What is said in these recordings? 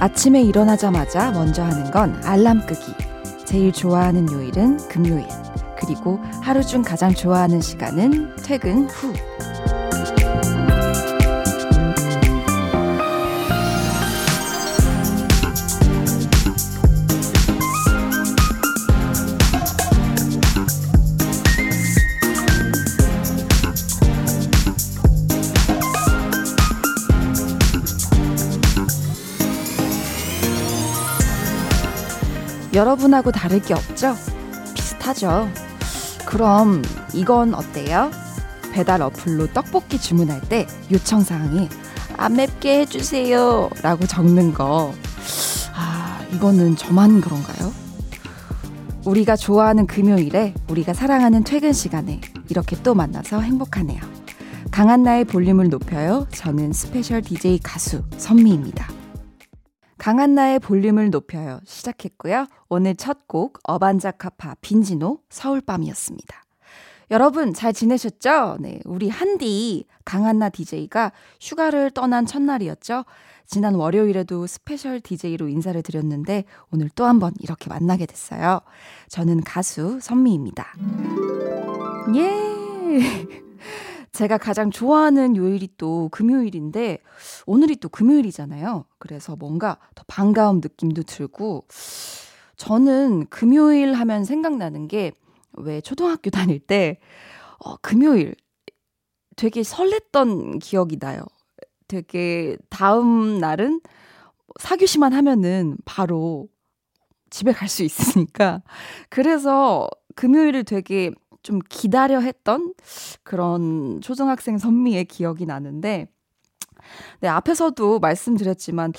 아침에 일어나자마자 먼저 하는 건 알람 끄기. 제일 좋아하는 요일은 금요일. 그리고 하루 중 가장 좋아하는 시간은 퇴근 후. 여러분하고 다를 게 없죠? 비슷하죠? 그럼 이건 어때요? 배달 어플로 떡볶이 주문할 때 요청 사항이 안 맵게 해주세요 라고 적는 거. 아, 이거는 저만 그런가요? 우리가 좋아하는 금요일에 우리가 사랑하는 퇴근 시간에 이렇게 또 만나서 행복하네요. 강한나의 볼륨을 높여요. 저는 스페셜 DJ 가수 선미입니다. 강한나의 볼륨을 높여요. 시작했고요. 오늘 첫 곡 어반자카파 빈지노 서울밤이었습니다. 여러분 잘 지내셨죠? 네, 우리 한디 강한나 DJ가 휴가를 떠난 첫날이었죠. 지난 월요일에도 스페셜 DJ로 인사를 드렸는데 오늘 또 한 번 이렇게 만나게 됐어요. 저는 가수 선미입니다. 예! 제가 가장 좋아하는 요일이 또 금요일인데 오늘이 또 금요일이잖아요. 그래서 뭔가 더 반가움 느낌도 들고 저는 금요일 하면 생각나는 게 왜 초등학교 다닐 때 어, 금요일 되게 설렜던 기억이 나요. 되게 다음 날은 사교시만 하면은 바로 집에 갈 수 있으니까 그래서 금요일을 되게 좀 기다려 했던 그런 초등학생 선미의 기억이 나는데, 네, 앞에서도 말씀드렸지만,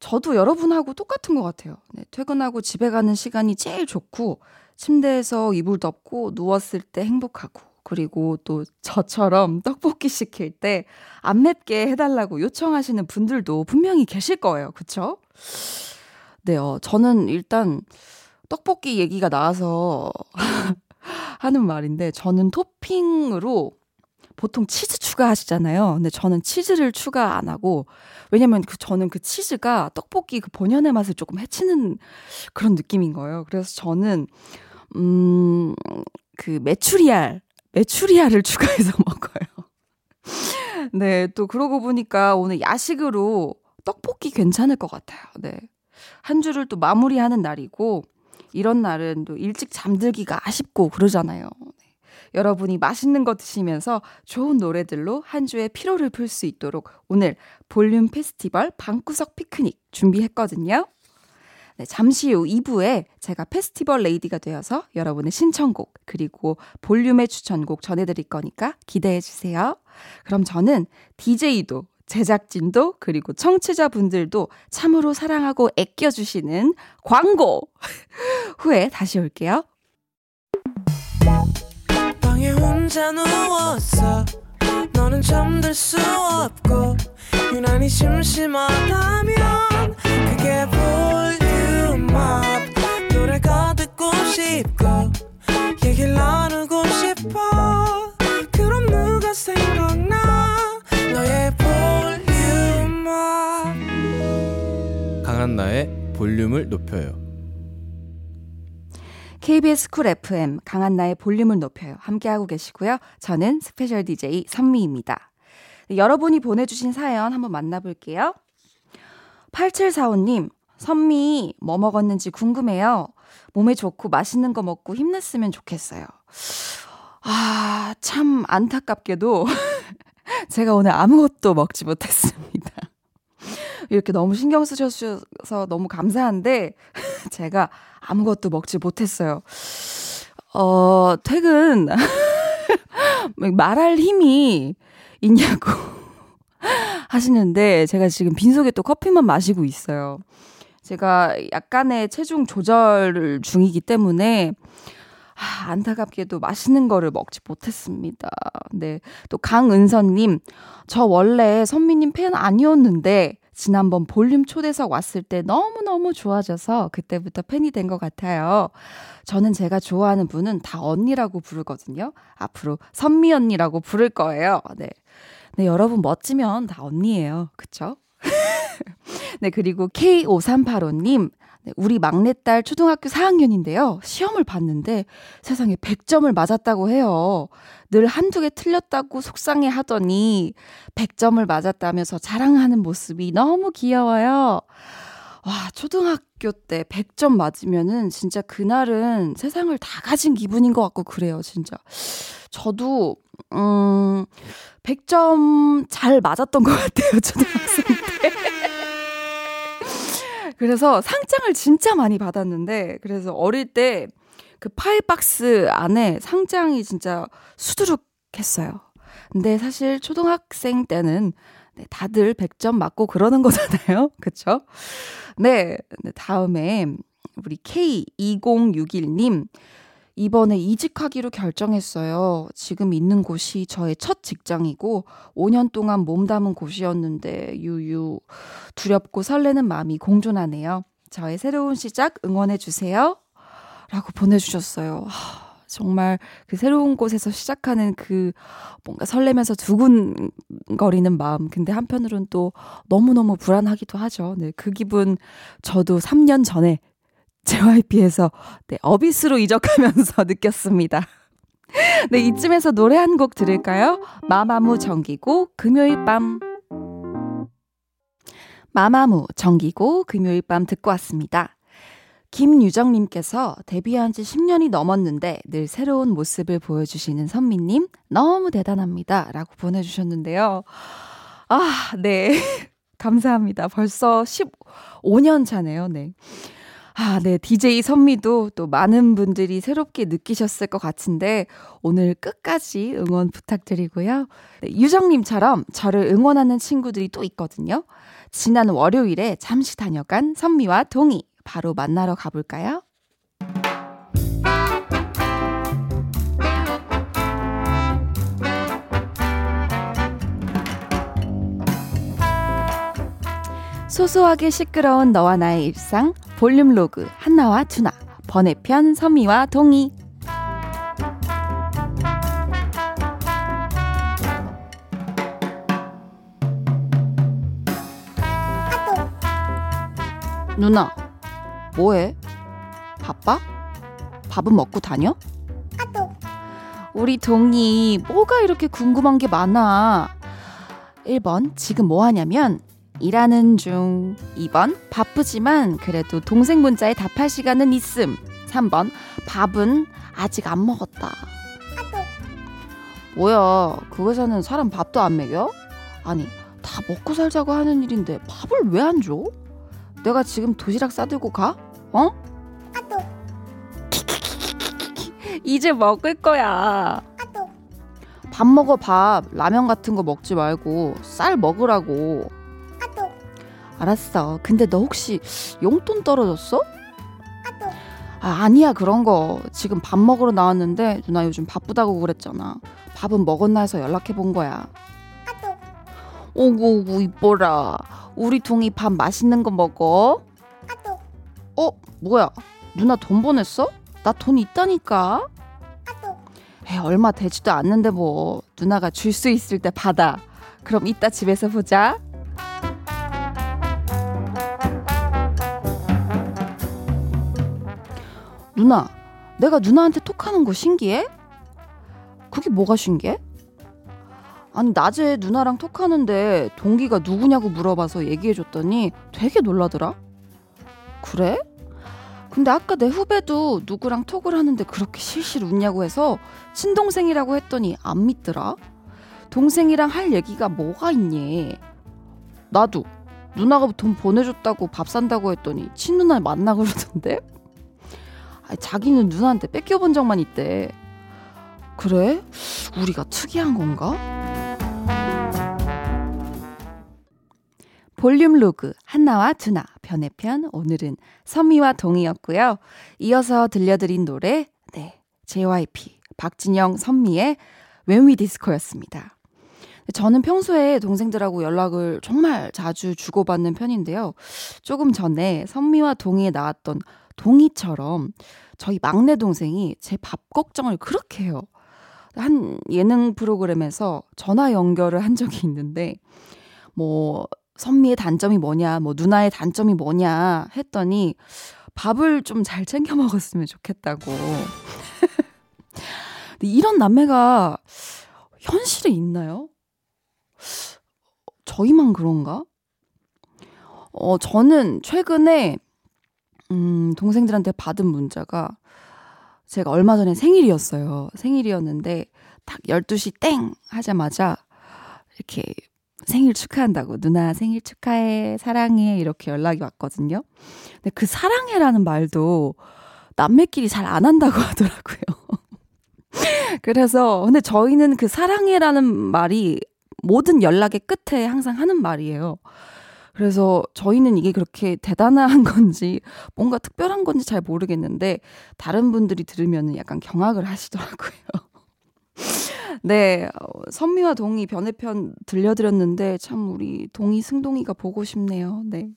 저도 여러분하고 똑같은 것 같아요. 네, 퇴근하고 집에 가는 시간이 제일 좋고, 침대에서 이불 덮고 누웠을 때 행복하고, 그리고 또 저처럼 떡볶이 시킬 때 안 맵게 해달라고 요청하시는 분들도 분명히 계실 거예요. 그쵸? 네, 어, 저는 일단 떡볶이 얘기가 나와서 하는 말인데 저는 토핑으로 보통 치즈 추가하시잖아요. 근데 저는 치즈를 추가 안 하고 왜냐면 그 저는 그 치즈가 떡볶이 그 본연의 맛을 조금 해치는 그런 느낌인 거예요. 그래서 저는 음그 메추리알 메추리알을 추가해서 먹어요. 네, 또 그러고 보니까 오늘 야식으로 떡볶이 괜찮을 것 같아요. 네. 한 주를 또 마무리하는 날이고 이런 날은 또 일찍 잠들기가 아쉽고 그러잖아요. 네. 여러분이 맛있는 거 드시면서 좋은 노래들로 한 주의 피로를 풀 수 있도록 오늘 볼륨 페스티벌 방구석 피크닉 준비했거든요. 네, 잠시 후 2부에 제가 페스티벌 레이디가 되어서 여러분의 신청곡 그리고 볼륨의 추천곡 전해드릴 거니까 기대해 주세요. 그럼 저는 DJ도 제작진도 그리고 청취자분들도 참으로 사랑하고 애껴주시는 광고 후에 다시 올게요. 방에 혼자 누웠어. 너는 잠들 수 없고 유난히 심심하다면 그게 볼륨업. 노래가 듣고 싶고 얘기를 나누고 싶어. 그럼 누가 생각나? 너의 강한나의 볼륨을 높여요. KBS 쿨 FM 강한나의 볼륨을 높여요. 함께하고 계시고요. 저는 special DJ 선미입니다. 여러분이 보내주신 사연 한번 만나볼게요. 8745님, 선미, 뭐 먹었는지 궁금해요. 몸에 좋고 맛있는 거 먹고 힘냈으면 좋겠어요. 아, 참 안타깝게도 제가 오늘 아무것도 먹지 못했습니다. 이렇게 너무 신경 쓰셔서 너무 감사한데, 제가 아무것도 먹지 못했어요. 어, 퇴근, 말할 힘이 있냐고 하시는데, 제가 지금 빈속에 또 커피만 마시고 있어요. 제가 약간의 체중 조절 중이기 때문에, 아, 안타깝게도 맛있는 거를 먹지 못했습니다. 네. 또 강은선님, 저 원래 선미님 팬 아니었는데, 지난번 볼륨 초대석 왔을 때 너무너무 좋아져서 그때부터 팬이 된 것 같아요. 저는 제가 좋아하는 분은 다 언니라고 부르거든요. 앞으로 선미 언니라고 부를 거예요. 네. 네, 여러분 멋지면 다 언니예요. 그쵸? 네, 그리고 K5385님. 네, 우리 막내딸 초등학교 4학년인데요. 시험을 봤는데 세상에 100점을 맞았다고 해요. 늘 한두 개 틀렸다고 속상해 하더니 100점을 맞았다면서 자랑하는 모습이 너무 귀여워요. 와, 초등학교 때 100점 맞으면은 진짜 그날은 세상을 다 가진 기분인 것 같고 그래요, 진짜. 저도, 음, 100점 잘 맞았던 것 같아요, 초등학생 때. 그래서 상장을 진짜 많이 받았는데, 그래서 어릴 때 그 파이 박스 안에 상장이 진짜 수두룩 했어요. 근데 사실 초등학생 때는 네, 다들 100점 맞고 그러는 거잖아요. 그쵸? 네, 네 다음에 우리 K2061님. 이번에 이직하기로 결정했어요. 지금 있는 곳이 저의 첫 직장이고 5년 동안 몸담은 곳이었는데 유유 두렵고 설레는 마음이 공존하네요. 저의 새로운 시작 응원해 주세요. 라고 보내 주셨어요. 하, 정말 그 새로운 곳에서 시작하는 그 뭔가 설레면서 두근거리는 마음. 근데 한편으로는 또 너무너무 불안하기도 하죠. 네, 그 기분 저도 3년 전에 JYP에서 네, 어비스로 이적하면서 느꼈습니다. 네, 이쯤에서 노래 한 곡 들을까요? 마마무 정기고 금요일 밤. 마마무 정기고 금요일 밤 듣고 왔습니다. 김유정님께서 데뷔한 지 10년이 넘었는데 늘 새로운 모습을 보여주시는 선미님 너무 대단합니다. 라고 보내주셨는데요. 아, 네. 감사합니다. 벌써 15년 차네요. 네. 아, 네. DJ 선미도 또 많은 분들이 새롭게 느끼셨을 것 같은데 오늘 끝까지 응원 부탁드리고요. 네, 유정님처럼 저를 응원하는 친구들이 또 있거든요. 지난 월요일에 잠시 다녀간 선미와 동희 바로 만나러 가볼까요? 소소하게 시끄러운 너와 나의 일상 볼륨 로그 한나와 두나 번외편 선미와 동희 누나 뭐해? 바빠? 밥은 먹고 다녀? 우리 동이 뭐가 이렇게 궁금한 게 많아. 1번, 지금 뭐 하냐면, 일하는 중. 2번, 바쁘지만 그래도 동생 문자에 답할 시간은 있음. 3번, 밥은 아직 안 먹었다. 뭐야, 그 회사는 사람 밥도 안 먹여? 아니, 다 먹고 살자고 하는 일인데 밥을 왜 안 줘? 내가 지금 도시락 싸들고 가? 어? 아도. 이제 먹을 거야. 아도. 밥 먹어 밥. 라면 같은 거 먹지 말고 쌀 먹으라고. 알았어. 근데 너 혹시 용돈 떨어졌어? 아도. 아, 아니야 그런 거. 지금 밥 먹으러 나왔는데 누나 요즘 바쁘다고 그랬잖아. 밥은 먹었나 해서 연락해 본 거야. 아도. 오구 오구 이뻐라. 우리 동이 밥 맛있는 거 먹어. 어, 뭐야? 누나 돈 보냈어? 나 돈 있다니까. 에, 얼마 되지도 않는데 뭐 누나가 줄 수 있을 때 받아. 그럼 이따 집에서 보자. 누나, 내가 누나한테 톡하는 거 신기해? 그게 뭐가 신기해? 아니 낮에 누나랑 톡하는데 동기가 누구냐고 물어봐서 얘기해줬더니 되게 놀라더라. 그래? 근데 아까 내 후배도 누구랑 톡을 하는데 그렇게 실실 웃냐고 해서 친동생이라고 했더니 안 믿더라. 동생이랑 할 얘기가 뭐가 있니? 나도 누나가 돈 보내줬다고 밥 산다고 했더니 친누나 만나 그러던데? 자기는 누나한테 뺏겨본 적만 있대. 그래? 우리가 특이한 건가? 볼륨 로그 한나와 두나 변해편 오늘은 선미와 동이었고요. 이어서 들려드린 노래 네 JYP, 박진영, 선미의 When We Disco였습니다. 저는 평소에 동생들하고 연락을 정말 자주 주고받는 편인데요. 조금 전에 선미와 동희에 나왔던 동희처럼 저희 막내 동생이 제 밥 걱정을 그렇게 해요. 한 예능 프로그램에서 전화 연결을 한 적이 있는데, 뭐, 선미의 단점이 뭐냐, 뭐, 누나의 단점이 뭐냐 했더니, 밥을 좀 잘 챙겨 먹었으면 좋겠다고. 이런 남매가 현실에 있나요? 저희만 그런가? 어, 저는 최근에, 음, 동생들한테 받은 문자가 제가 얼마 전에 생일이었어요. 생일이었는데, 딱 12시 땡! 하자마자, 이렇게 생일 축하한다고, 누나 생일 축하해, 사랑해, 이렇게 연락이 왔거든요. 근데 그 사랑해라는 말도 남매끼리 잘 안 한다고 하더라고요. 그래서, 근데 저희는 그 사랑해라는 말이 모든 연락의 끝에 항상 하는 말이에요. 그래서 저희는 이게 그렇게 대단한 건지 뭔가 특별한 건지 잘 모르겠는데 다른 분들이 들으면 약간 경악을 하시더라고요. 네, 어, 선미와 동희 변해편 들려드렸는데 참 우리 동희 승동이가 보고 싶네요. 네.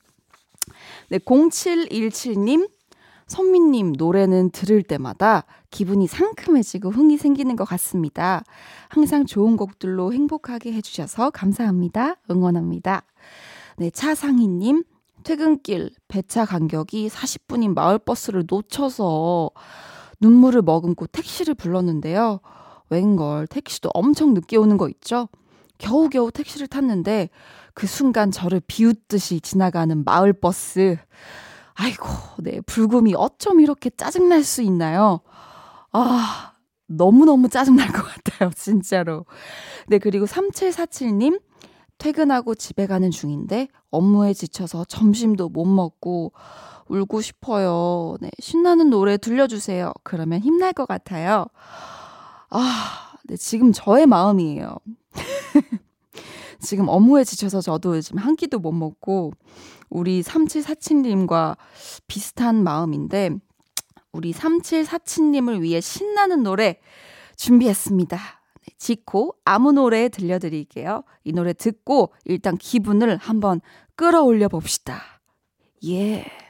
네, 0717님 선미님 노래는 들을 때마다 기분이 상큼해지고 흥이 생기는 것 같습니다. 항상 좋은 곡들로 행복하게 해주셔서 감사합니다. 응원합니다. 네, 차상희님, 퇴근길 배차 간격이 40분인 마을버스를 놓쳐서 눈물을 머금고 택시를 불렀는데요. 웬걸 택시도 엄청 늦게 오는 거 있죠? 겨우겨우 택시를 탔는데 그 순간 저를 비웃듯이 지나가는 마을버스. 아이고, 네, 불금이 어쩜 이렇게 짜증날 수 있나요? 아, 너무너무 짜증날 것 같아요, 진짜로. 네, 그리고 3747님, 퇴근하고 집에 가는 중인데 업무에 지쳐서 점심도 못 먹고 울고 싶어요. 네, 신나는 노래 들려주세요. 그러면 힘날 것 같아요. 아, 네, 지금 저의 마음이에요. 지금 업무에 지쳐서 저도 지금 한 끼도 못 먹고 우리 3747님과 비슷한 마음인데 우리 3747님을 위해 신나는 노래 준비했습니다. 네, 지코 아무 노래 들려드릴게요. 이 노래 듣고 일단 기분을 한번 끌어올려 봅시다. 예. Yeah.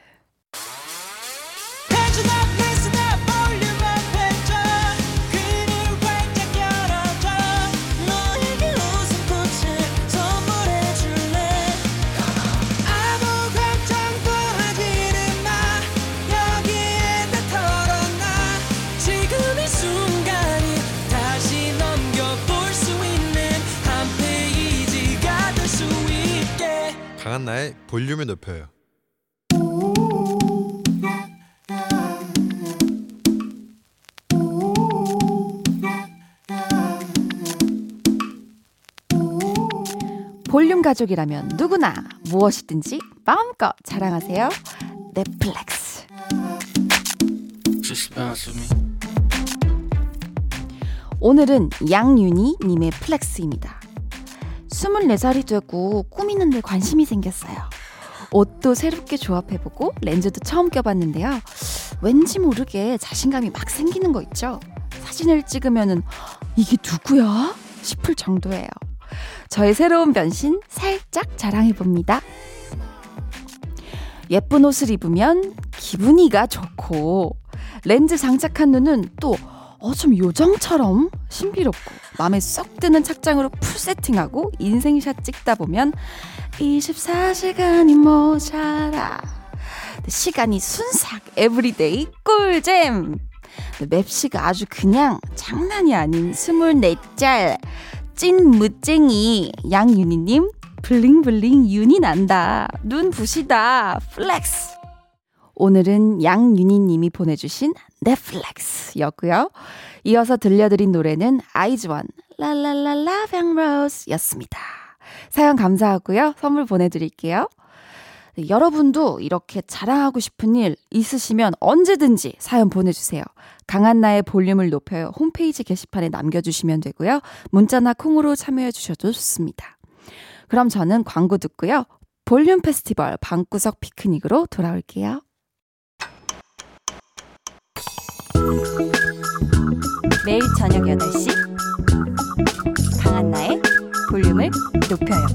강한나의 볼륨을 높여요. 볼륨 가족이라면 누구나 무엇이든지 마음껏 자랑하세요. Let's flex. 오늘은 양윤희 님의 flex입니다. 24살이 되고 꾸미는 데 관심이 생겼어요. 옷도 새롭게 조합해보고 렌즈도 처음 껴봤는데요. 왠지 모르게 자신감이 막 생기는 거 있죠? 사진을 찍으면은 이게 누구야? 싶을 정도예요. 저의 새로운 변신 살짝 자랑해봅니다. 예쁜 옷을 입으면 기분이가 좋고 렌즈 장착한 눈은 또 어 좀 요정처럼 신비롭고 마음에 쏙 드는 착장으로 full 세팅하고 인생샷 찍다 보면 24시간이 모자라. 시간이 순삭 everyday 꿀잼. 맵시가 아주 그냥 장난이 아닌 24살 찐 멋쟁이 양윤희님 bling bling 윤이 난다. 눈 부시다. flex 오늘은 양윤희님이 보내주신 넷플릭스였고요. 이어서 들려드린 노래는 아이즈원 랄랄랄라 뱅로스였습니다. 사연 감사하고요. 선물 보내드릴게요. 네, 여러분도 이렇게 자랑하고 싶은 일 있으시면 언제든지 사연 보내주세요. 강한나의 볼륨을 높여요. 홈페이지 게시판에 남겨주시면 되고요. 문자나 콩으로 참여해 주셔도 좋습니다. 그럼 저는 광고 듣고요. 볼륨 페스티벌 방구석 피크닉으로 돌아올게요. 매일 저녁 8시 강한나의 볼륨을 높여요.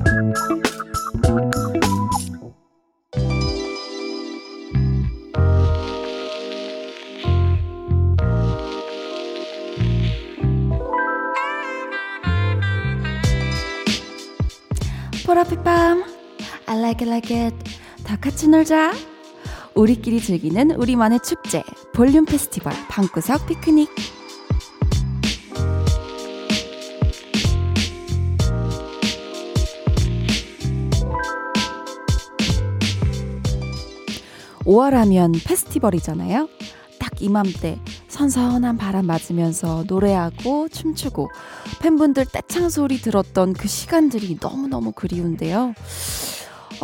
보라빛 밤. I like it like it. 다 같이 놀자 우리끼리 즐기는 우리만의 축제 볼륨 페스티벌 방구석 피크닉 5월 하면 페스티벌이잖아요. 딱 이맘때 선선한 바람 맞으면서 노래하고 춤추고 팬분들 떼창 소리 들었던 그 시간들이 너무너무 그리운데요.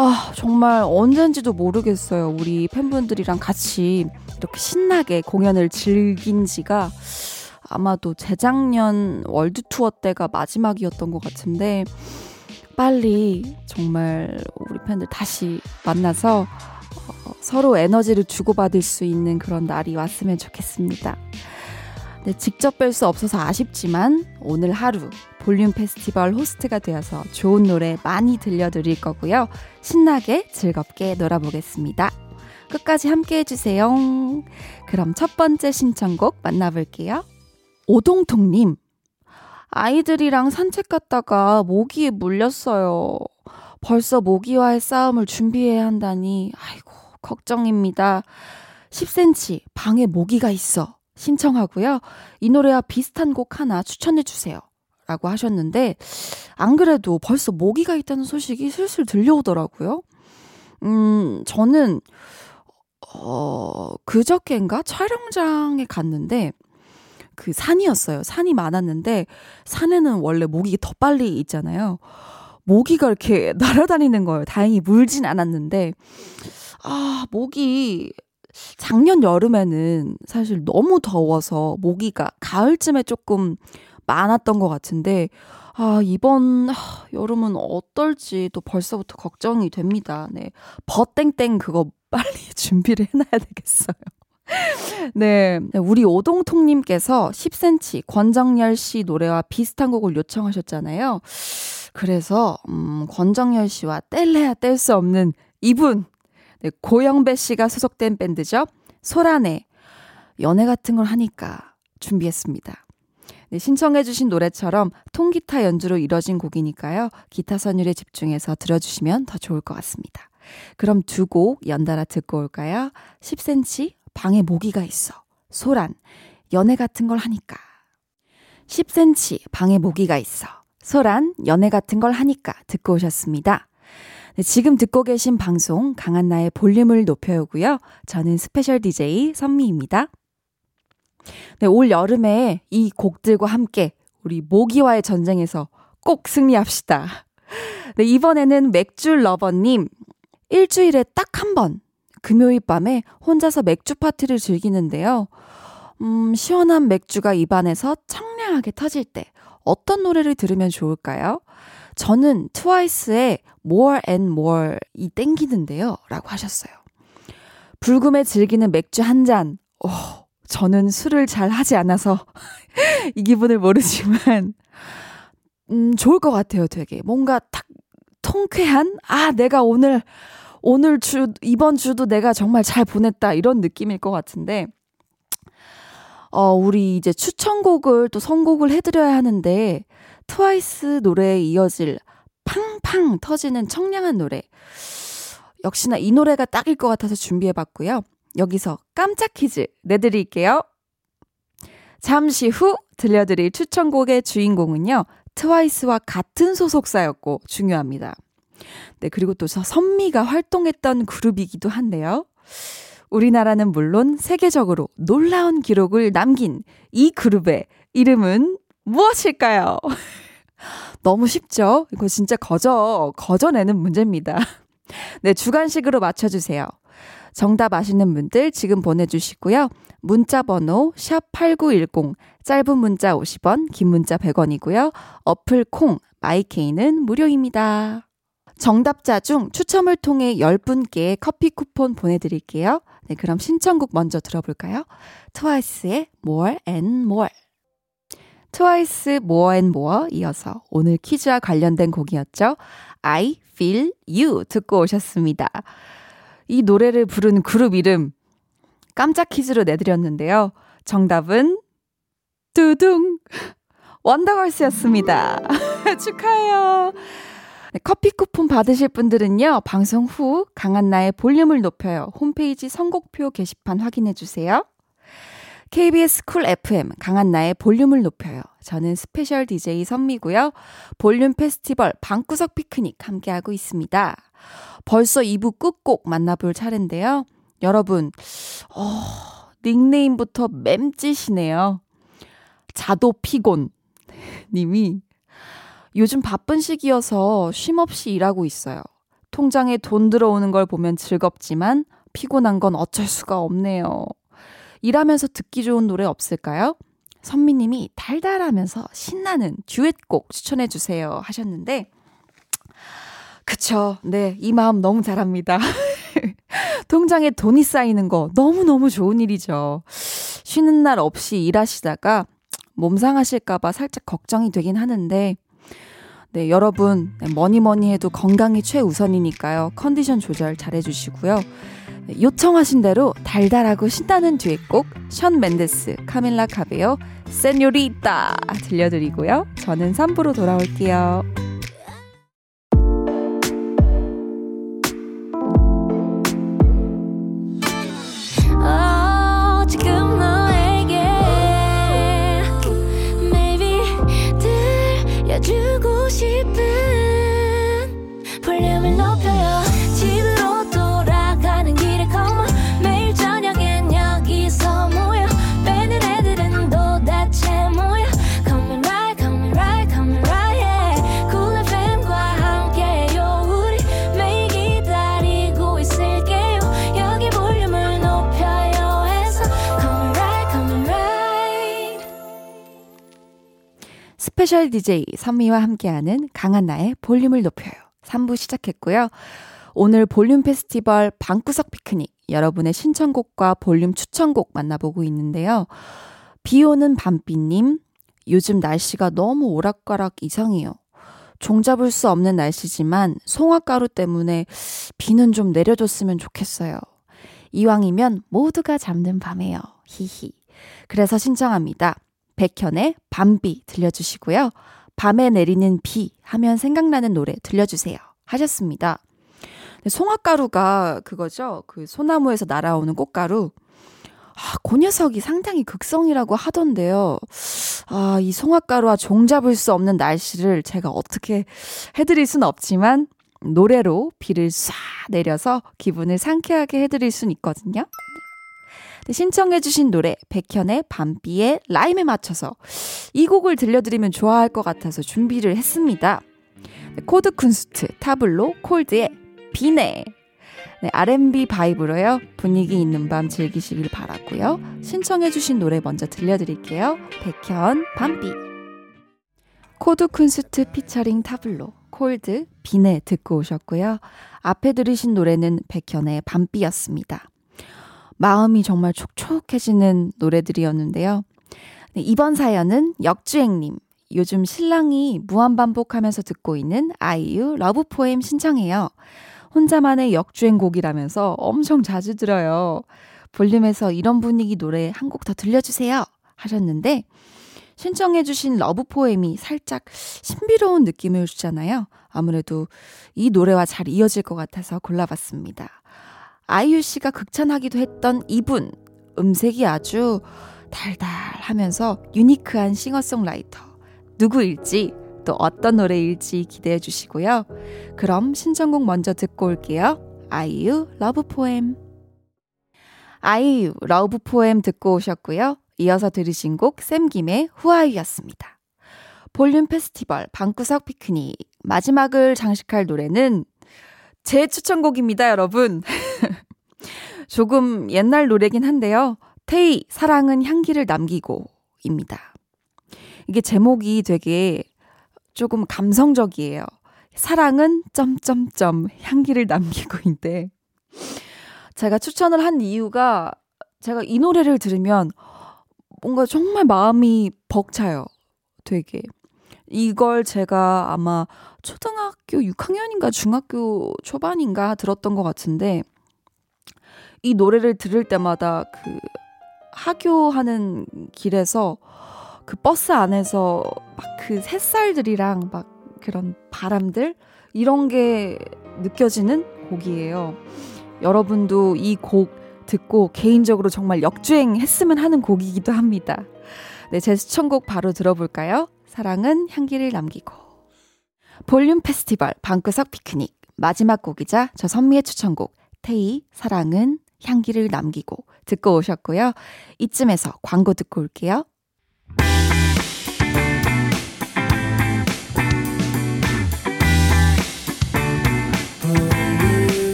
아, 정말 언젠지도 모르겠어요. 우리 팬분들이랑 같이 이렇게 신나게 공연을 즐긴 지가 아마도 재작년 월드 투어 때가 마지막이었던 것 같은데 빨리 정말 우리 팬들 다시 만나서 어, 서로 에너지를 주고받을 수 있는 그런 날이 왔으면 좋겠습니다. 네, 직접 뵐 수 없어서 아쉽지만 오늘 하루 볼륨 페스티벌 호스트가 되어서 좋은 노래 많이 들려드릴 거고요. 신나게 즐겁게 놀아보겠습니다. 끝까지 함께 해주세요. 그럼 첫 번째 신청곡 만나볼게요. 오동통님, 아이들이랑 산책 갔다가 모기에 물렸어요. 벌써 모기와의 싸움을 준비해야 한다니, 아이고, 걱정입니다. 10cm, 방에 모기가 있어. 신청하고요. 이 노래와 비슷한 곡 하나 추천해주세요. 라고 하셨는데, 안 그래도 벌써 모기가 있다는 소식이 슬슬 들려오더라고요. 음, 저는, 어, 그저께인가 촬영장에 갔는데, 그 산이었어요. 산이 많았는데, 산에는 원래 모기가 더 빨리 있잖아요. 모기가 이렇게 날아다니는 거예요. 다행히 물진 않았는데, 아, 모기, 작년 여름에는 사실 너무 더워서 모기가 가을쯤에 조금 많았던 것 같은데, 아, 이번 아, 여름은 어떨지 또 벌써부터 걱정이 됩니다. 네. 버땡땡 그거 빨리 준비를 해놔야 되겠어요. 네. 우리 오동통님께서 10cm 권정열 씨 노래와 비슷한 곡을 요청하셨잖아요. 그래서, 음, 권정열 씨와 뗄래야 뗄 수 없는 이분. 네, 고영배 씨가 소속된 밴드죠. 소란의 연애 같은 걸 하니까 준비했습니다. 네, 신청해주신 노래처럼 통기타 연주로 이뤄진 곡이니까요. 기타 선율에 집중해서 들어주시면 더 좋을 것 같습니다. 그럼 두 곡 연달아 듣고 올까요? 10cm, 방에 모기가 있어. 소란, 연애 같은 걸 하니까. 10cm, 방에 모기가 있어. 소란, 연애 같은 걸 하니까 듣고 오셨습니다. 네, 지금 듣고 계신 방송 강한나의 볼륨을 높여요고요. 저는 special DJ 선미입니다. 네, 올 여름에 이 곡들과 함께 우리 모기와의 전쟁에서 꼭 승리합시다. 네, 이번에는 맥주 lover님 일주일에 딱 한 번 금요일 밤에 혼자서 맥주 파티를 즐기는데요. 음, 시원한 맥주가 입안에서 청량하게 터질 때 어떤 노래를 들으면 좋을까요? 저는 트와이스의 More and More이 땡기는데요. 라고 하셨어요. 불금에 즐기는 맥주 한 잔. 오, 저는 술을 잘 하지 않아서 이 기분을 모르지만, 음, 좋을 것 같아요, 되게. 뭔가 탁 통쾌한? 아, 내가 오늘, 오늘 주, 이번 주도 내가 정말 잘 보냈다. 이런 느낌일 것 같은데, 어, 우리 이제 추천곡을 또 선곡을 해드려야 하는데, 트와이스 노래에 이어질 팡팡 터지는 청량한 노래. 역시나 이 노래가 딱일 것 같아서 준비해봤고요. 여기서 깜짝 퀴즈 내드릴게요. 잠시 후 들려드릴 추천곡의 주인공은요. 트와이스와 같은 소속사였고 중요합니다. 네, 그리고 또 선미가 활동했던 그룹이기도 한데요. 우리나라는 물론 세계적으로 놀라운 기록을 남긴 이 그룹의 이름은 무엇일까요? 너무 쉽죠? 이거 진짜 거저, 거저내는 문제입니다. 네, 주간식으로 맞춰주세요. 정답 아시는 분들 지금 보내주시고요. 문자 번호 샵8910 짧은 문자 50원 긴 문자 100원이고요. 어플 콩 마이케이는 무료입니다. 정답자 중 추첨을 통해 10분께 커피 쿠폰 보내드릴게요. 네 그럼 신청곡 먼저 들어볼까요? 트와이스의 More and More 트와이스 More and More 이어서 오늘 퀴즈와 관련된 곡이었죠. I Feel You 듣고 오셨습니다. 이 노래를 부른 그룹 이름 깜짝 퀴즈로 내드렸는데요. 정답은 두둥 원더걸스였습니다. 축하해요. 네, 커피 쿠폰 받으실 분들은요, 방송 후 강한나의 볼륨을 높여요. 홈페이지 선곡표 게시판 확인해 주세요. KBS 쿨 FM 강한나의 볼륨을 높여요. 저는 special DJ 선미고요. 볼륨 페스티벌 방구석 피크닉 함께하고 있습니다. 벌써 2부 끝곡 만나볼 차례인데요. 여러분, 어, 닉네임부터 맴짓이네요. 자도피곤 님이 요즘 바쁜 시기여서 쉼없이 일하고 있어요. 통장에 돈 들어오는 걸 보면 즐겁지만 피곤한 건 어쩔 수가 없네요. 일하면서 듣기 좋은 노래 없을까요? 선미님이 달달하면서 신나는 듀엣곡 추천해 주세요 하셨는데, 그쵸. 네. 이 마음 너무 잘합니다. 통장에 돈이 쌓이는 거 너무너무 좋은 일이죠. 쉬는 날 없이 일하시다가 몸 상하실까봐 살짝 걱정이 되긴 하는데, 네, 여러분, 네, 뭐니 뭐니 해도 건강이 최우선이니까요. 컨디션 조절 잘 해주시고요. 네, 요청하신 대로 달달하고 신나는 듀엣곡, 션 맨데스, 카밀라 카베요, 세뇨리따 들려드리고요. 저는 3부로 돌아올게요. special DJ 선미와 함께하는 강한나의 볼륨을 높여요. 3부 시작했고요. 오늘 볼륨 페스티벌 방구석 피크닉 여러분의 신청곡과 볼륨 추천곡 만나보고 있는데요. 비 오는 밤비님, 요즘 날씨가 너무 오락가락 이상해요. 종잡을 수 없는 날씨지만 송화가루 때문에 비는 좀 내려줬으면 좋겠어요. 이왕이면 모두가 잠든 밤에요. 히히. 그래서 신청합니다. 백현의 밤비 들려주시고요. 밤에 내리는 비 하면 생각나는 노래 들려주세요. 하셨습니다. 송화가루가 그거죠. 그 소나무에서 날아오는 꽃가루. 아, 그 녀석이 상당히 극성이라고 하던데요. 아, 이 송화가루와 종잡을 수 없는 날씨를 제가 어떻게 해드릴 수는 없지만, 노래로 비를 쏴 내려서 기분을 상쾌하게 해드릴 수는 있거든요. 네, 신청해주신 노래 백현의 밤비의 라임에 맞춰서 이 곡을 들려드리면 좋아할 것 같아서 준비를 했습니다. 네, 코드 쿤스트 타블로 콜드의 비네 네, R&B vibe로요. 분위기 있는 밤 즐기시길 바라고요. 신청해주신 노래 먼저 들려드릴게요. 백현 밤비 코드 쿤스트 피처링 타블로 콜드 비네 듣고 오셨고요. 앞에 들으신 노래는 백현의 밤비였습니다. 마음이 정말 촉촉해지는 노래들이었는데요. 네, 이번 사연은 역주행님. 요즘 신랑이 무한반복하면서 듣고 있는 아이유 Love Poem 신청해요. 혼자만의 역주행곡이라면서 엄청 자주 들어요. 볼륨에서 이런 분위기 노래 한 곡 더 들려주세요. 하셨는데, 신청해주신 Love Poem이 살짝 신비로운 느낌을 주잖아요. 아무래도 이 노래와 잘 이어질 것 같아서 골라봤습니다. 아이유 씨가 극찬하기도 했던 이분 음색이 아주 달달하면서 unique한 싱어송라이터 누구일지 또 어떤 노래일지 기대해 주시고요. 그럼 신청곡 먼저 듣고 올게요. 아이유 Love Poem 아이유 Love Poem 듣고 오셨고요. 이어서 들으신 곡 샘김의 Who Are You였습니다. 볼륨 페스티벌 방구석 피크닉 마지막을 장식할 노래는 제 추천곡입니다, 여러분. 조금 옛날 노래긴 한데요. 테이, 사랑은 향기를 남기고 입니다. 이게 제목이 되게 조금 감성적이에요. 사랑은 점점점 향기를 남기고인데 제가 추천을 한 이유가 제가 이 노래를 들으면 뭔가 정말 마음이 벅차요. 되게. 이걸 제가 아마 초등학교 6학년인가 중학교 초반인가 들었던 것 같은데 이 노래를 들을 때마다 그 하교하는 길에서 그 버스 안에서 막 그 새살들이랑 막 그런 바람들 이런 게 느껴지는 곡이에요. 여러분도 이 곡 듣고 개인적으로 정말 역주행했으면 하는 곡이기도 합니다. 네, 제 추천곡 바로 들어볼까요? 사랑은 향기를 남기고. 볼륨 페스티벌 방구석 피크닉 마지막 곡이자 저 선미의 추천곡 테이 사랑은 향기를 남기고 듣고 오셨고요. 이쯤에서 광고 듣고 올게요.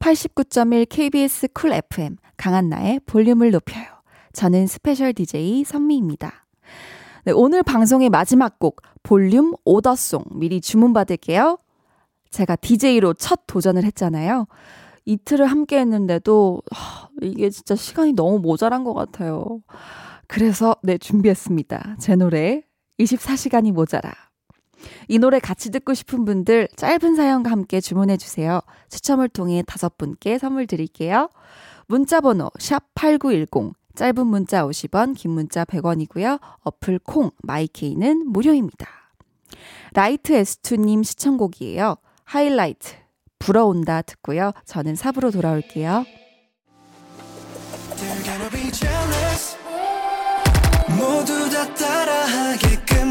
89.1 KBS 쿨 FM 강한나의 볼륨을 높여요. 저는 special DJ 선미입니다. 네, 오늘 방송의 마지막 곡 볼륨 order song 미리 주문받을게요. 제가 DJ로 첫 도전을 했잖아요. 이틀을 함께 했는데도 하, 이게 진짜 시간이 너무 모자란 것 같아요. 그래서 네 준비했습니다. 제 노래 24시간이 모자라. 이 노래 같이 듣고 싶은 분들 짧은 사연과 함께 주문해 주세요. 추첨을 통해 다섯 분께 선물 드릴게요. 문자 번호 샵 8910 짧은 문자 50원, 긴 문자 100원이고요. 어플 콩 마이케이는 무료입니다. Light S2님 신청곡이에요. 하이라이트 불어온다 듣고요. 저는 4부로 돌아올게요. 모두 다 따라하게끔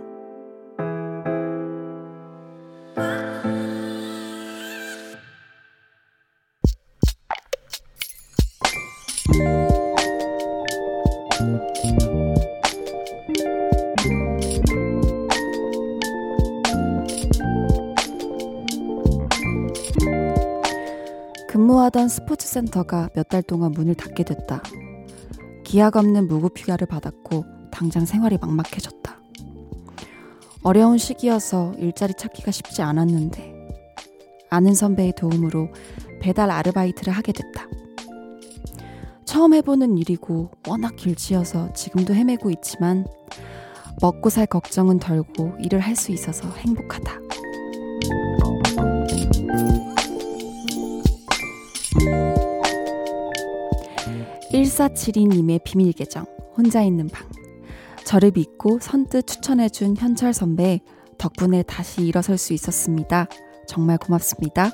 하던 스포츠센터가 몇 달 동안 문을 닫게 됐다. 기약 없는 무급휴가를 받았고 당장 생활이 막막해졌다. 어려운 시기여서 일자리 찾기가 쉽지 않았는데 아는 선배의 도움으로 배달 아르바이트를 하게 됐다. 처음 해보는 일이고 워낙 길치여서 지금도 헤매고 있지만 먹고 살 걱정은 덜고 일을 할 수 있어서 행복하다. 1472님의 비밀 계정, 혼자 있는 방. 저를 믿고 선뜻 추천해준 현철 선배, 덕분에 다시 일어설 수 있었습니다. 정말 고맙습니다.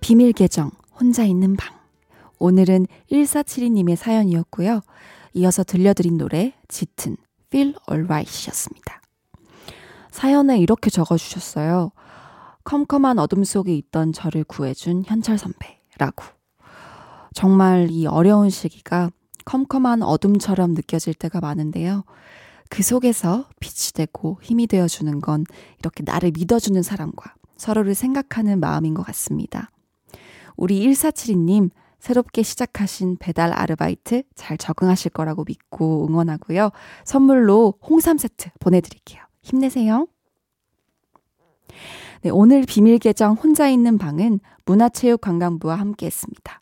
비밀 계정, 혼자 있는 방. 오늘은 1472님의 사연이었고요. 이어서 들려드린 노래, 짙은 Feel Alright 이었습니다. 사연에 이렇게 적어주셨어요. 컴컴한 어둠 속에 있던 저를 구해준 현철 선배라고. 정말 이 어려운 시기가 컴컴한 어둠처럼 느껴질 때가 많은데요. 그 속에서 빛이 되고 힘이 되어주는 건 이렇게 나를 믿어주는 사람과 서로를 생각하는 마음인 것 같습니다. 우리 1472님, 새롭게 시작하신 배달 아르바이트 잘 적응하실 거라고 믿고 응원하고요. 선물로 홍삼 세트 보내드릴게요. 힘내세요. 네, 오늘 비밀 계정 혼자 있는 방은 문화체육관광부와 함께 했습니다.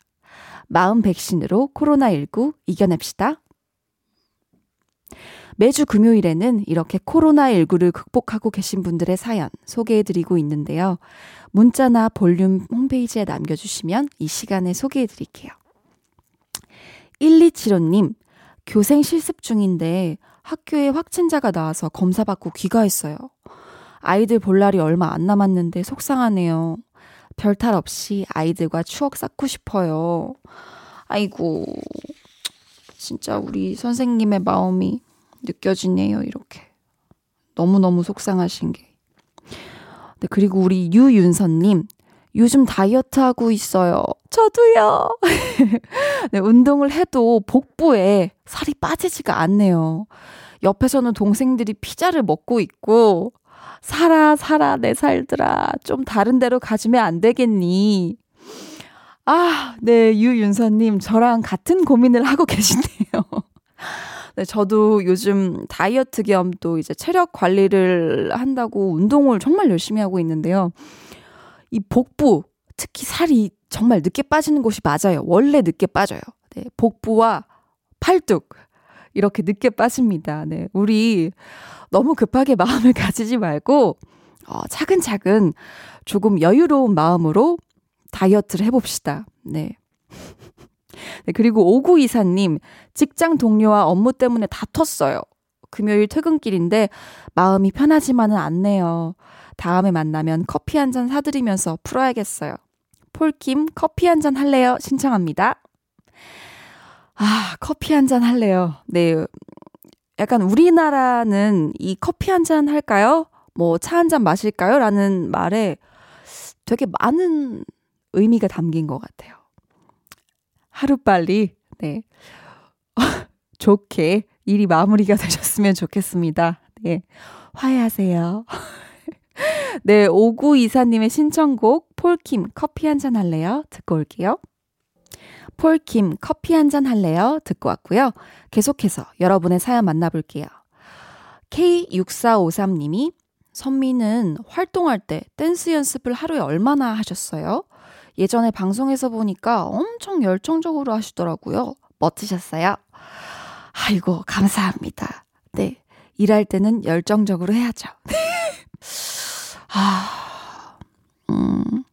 마음 백신으로 코로나19 이겨냅시다. 매주 금요일에는 이렇게 코로나19를 극복하고 계신 분들의 사연 소개해드리고 있는데요. 문자나 볼륨 홈페이지에 남겨주시면 이 시간에 소개해드릴게요. 1275님, 교생 실습 중인데 학교에 확진자가 나와서 검사받고 귀가했어요. 아이들 볼 날이 얼마 안 남았는데 속상하네요. 별 탈 없이 아이들과 추억 쌓고 싶어요. 아이고, 진짜 우리 선생님의 마음이 느껴지네요, 이렇게. 너무너무 속상하신 게. 네, 그리고 우리 유윤선님, 요즘 다이어트 하고 있어요. 저도요. 네, 운동을 해도 복부에 살이 빠지지가 않네요. 옆에서는 동생들이 피자를 먹고 있고, 살아, 살아, 내 살들아. 좀 다른 데로 가지면 안 되겠니? 아, 네, 유윤서님, 저랑 같은 고민을 하고 계시네요. 네, 저도 요즘 다이어트 겸 또 이제 체력 관리를 한다고 운동을 정말 열심히 하고 있는데요. 이 복부, 특히 살이 정말 늦게 빠지는 곳이 맞아요. 원래 늦게 빠져요. 네, 복부와 팔뚝. 이렇게 늦게 빠집니다. 네, 우리 너무 급하게 마음을 가지지 말고, 어, 차근차근 조금 여유로운 마음으로 다이어트를 해봅시다. 네. 네, 그리고 5924님, 직장 동료와 업무 때문에 다퉜어요. 금요일 퇴근길인데 마음이 편하지만은 않네요. 다음에 만나면 커피 한 잔 사드리면서 풀어야겠어요. 폴킴 커피 한 잔 할래요? 신청합니다. 아, 커피 한 잔 할래요. 네. 약간 우리나라는 이 커피 한 잔 할까요? 뭐 차 한 잔 마실까요? 라는 말에 되게 많은 의미가 담긴 것 같아요. 하루빨리, 네. 좋게 일이 마무리가 되셨으면 좋겠습니다. 네. 화해하세요. 네, 5924님의 신청곡, 폴킴, 커피 한 잔 할래요? 듣고 올게요. 폴킴, 커피 한 잔 할래요? 듣고 왔고요. 계속해서 여러분의 사연 만나볼게요. K6453님이 선미는 활동할 때 댄스 연습을 하루에 얼마나 하셨어요? 예전에 방송에서 보니까 엄청 열정적으로 하시더라고요. 멋지셨어요. 아이고, 감사합니다. 네. 일할 때는 열정적으로 해야죠. 아, 음,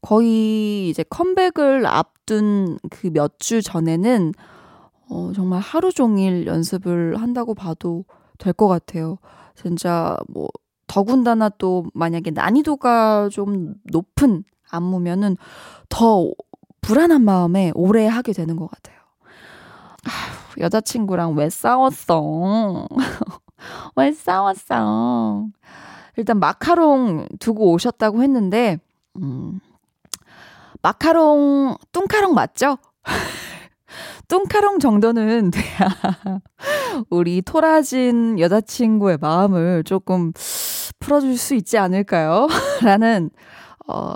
거의 이제 컴백을 앞 둔 그 몇 주 전에는 어, 정말 하루 종일 연습을 한다고 봐도 될 것 같아요. 진짜 뭐, 더군다나 또 만약에 난이도가 좀 높은 안무면은 더 불안한 마음에 오래 하게 되는 것 같아요. 아휴, 여자친구랑 왜 싸웠어? 왜 싸웠어? 일단 마카롱 두고 오셨다고 했는데, 음, 마카롱, 뚱카롱 맞죠? 뚱카롱 정도는 돼야 우리 토라진 여자친구의 마음을 조금 풀어줄 수 있지 않을까요? 라는, 어,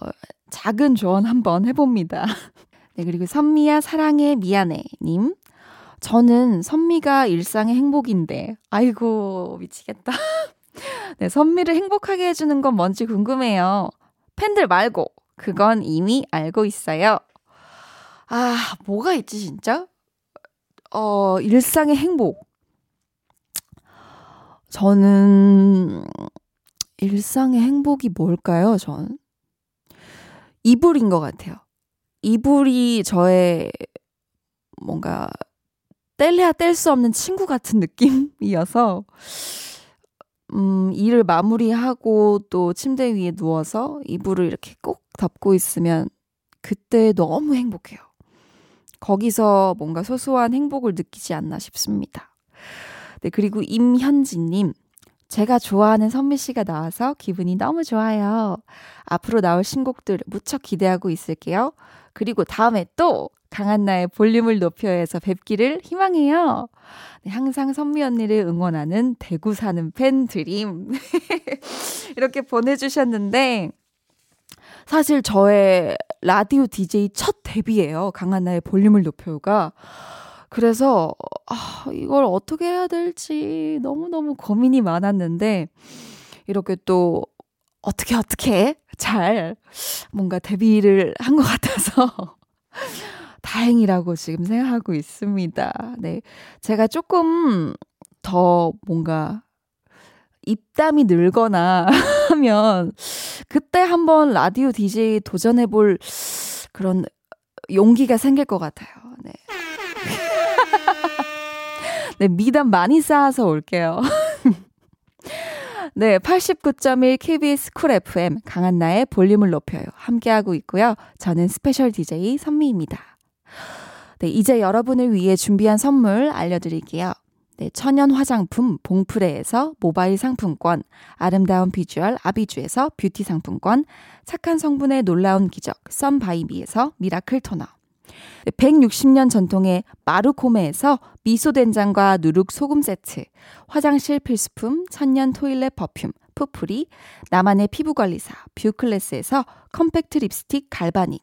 작은 조언 한번 해봅니다. 네, 그리고 선미야 사랑해 미안해 님. 저는 선미가 일상의 행복인데 아이고 미치겠다. 네, 선미를 행복하게 해주는 건 뭔지 궁금해요. 팬들 말고 그건 이미 알고 있어요. 아 뭐가 있지 진짜? 어 일상의 행복. 저는 일상의 행복이 뭘까요? 전 이불인 것 같아요. 이불이 저의 뭔가 뗄래야 뗄 수 없는 친구 같은 느낌이어서 음, 일을 마무리하고 또 침대 위에 누워서 이불을 이렇게 꼭 덮고 있으면 그때 너무 행복해요. 거기서 뭔가 소소한 행복을 느끼지 않나 싶습니다. 네, 그리고 임현진님. 제가 좋아하는 선미 씨가 나와서 기분이 너무 좋아요. 앞으로 나올 신곡들 무척 기대하고 있을게요. 그리고 다음에 또 강한나의 볼륨을 높여서 뵙기를 희망해요. 네, 항상 선미 언니를 응원하는 대구 사는 팬 드림. 이렇게 보내주셨는데, 사실 저의 라디오 DJ 첫 데뷔예요. 강한나의 볼륨을 높여가. 그래서 아, 이걸 어떻게 해야 될지 너무너무 고민이 많았는데 이렇게 또 어떻게 어떻게 잘 뭔가 데뷔를 한 것 같아서 다행이라고 지금 생각하고 있습니다. 네. 제가 조금 더 뭔가 입담이 늘거나 하면 그때 한번 라디오 DJ 도전해 볼 그런 용기가 생길 것 같아요. 네. 네, 입담 많이 쌓아서 올게요. 네, 89.1 KBS 쿨 FM 강한나의 볼륨을 높여요. 함께하고 있고요. 저는 스페셜 DJ 선미입니다. 네, 이제 여러분을 위해 준비한 선물 알려드릴게요. 네, 천연 화장품 봉프레에서 모바일 상품권, 아름다운 비주얼 아비주에서 뷰티 상품권, 착한 성분의 놀라운 기적 썬바이비에서 miracle toner. 160년 전통의 마루코메에서 미소된장과 누룩 소금 세트, 화장실 필수품 천년 toilet perfume 푸풀이, 나만의 피부관리사 뷰클래스에서 컴팩트 립스틱 갈바닉,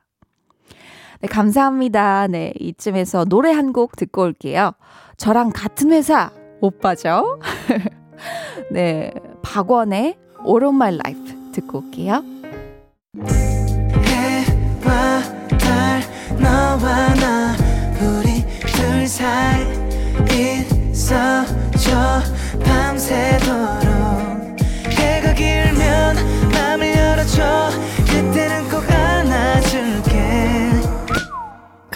네, 감사합니다. 네, 이쯤에서 노래 한 곡 듣고 올게요. 저랑 같은 회사 오빠죠? 네, 박원의 All of My Life 듣고 올게요. 해와 달 너와 나 우리 둘 사이 있어줘 밤새도록 해가 길면 맘을 열어줘 그때는 꼭 안아줄게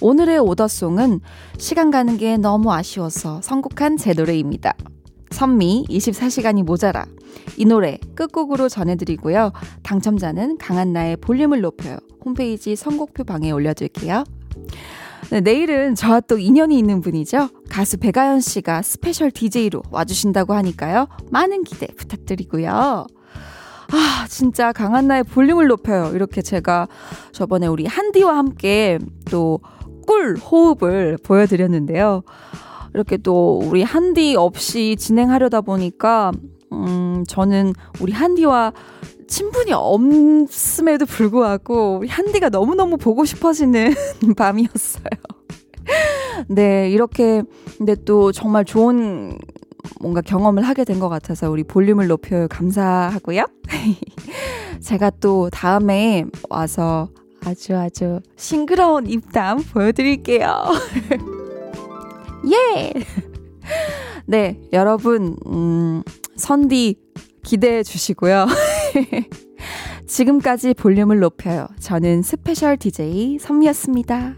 오늘의 오더송은 시간 가는 게 너무 아쉬워서 선곡한 제 노래입니다. 선미 24시간이 모자라. 이 노래 끝곡으로 전해드리고요. 당첨자는 강한나의 볼륨을 높여요. 홈페이지 선곡표 방에 올려둘게요. 네, 내일은 저와 또 인연이 있는 분이죠. 가수 백아연 씨가 스페셜 DJ로 와주신다고 하니까요. 많은 기대 부탁드리고요. 아, 진짜 강한나의 볼륨을 높여요. 이렇게 제가 저번에 우리 한디와 함께 또 꿀 호흡을 보여드렸는데요. 이렇게 또 우리 한디 없이 진행하려다 보니까, 음, 저는 우리 한디와 친분이 없음에도 불구하고 우리 한디가 너무너무 보고 싶어지는 밤이었어요. 네, 이렇게, 근데 또 정말 좋은 뭔가 경험을 하게 된 것 같아서 우리 볼륨을 높여 감사하고요. 제가 또 다음에 와서 아주 아주 싱그러운 입담 보여드릴게요. 예! 네, 여러분, 음, 선디 기대해 주시고요. 지금까지 볼륨을 높여요. 저는 스페셜 DJ 선미였습니다.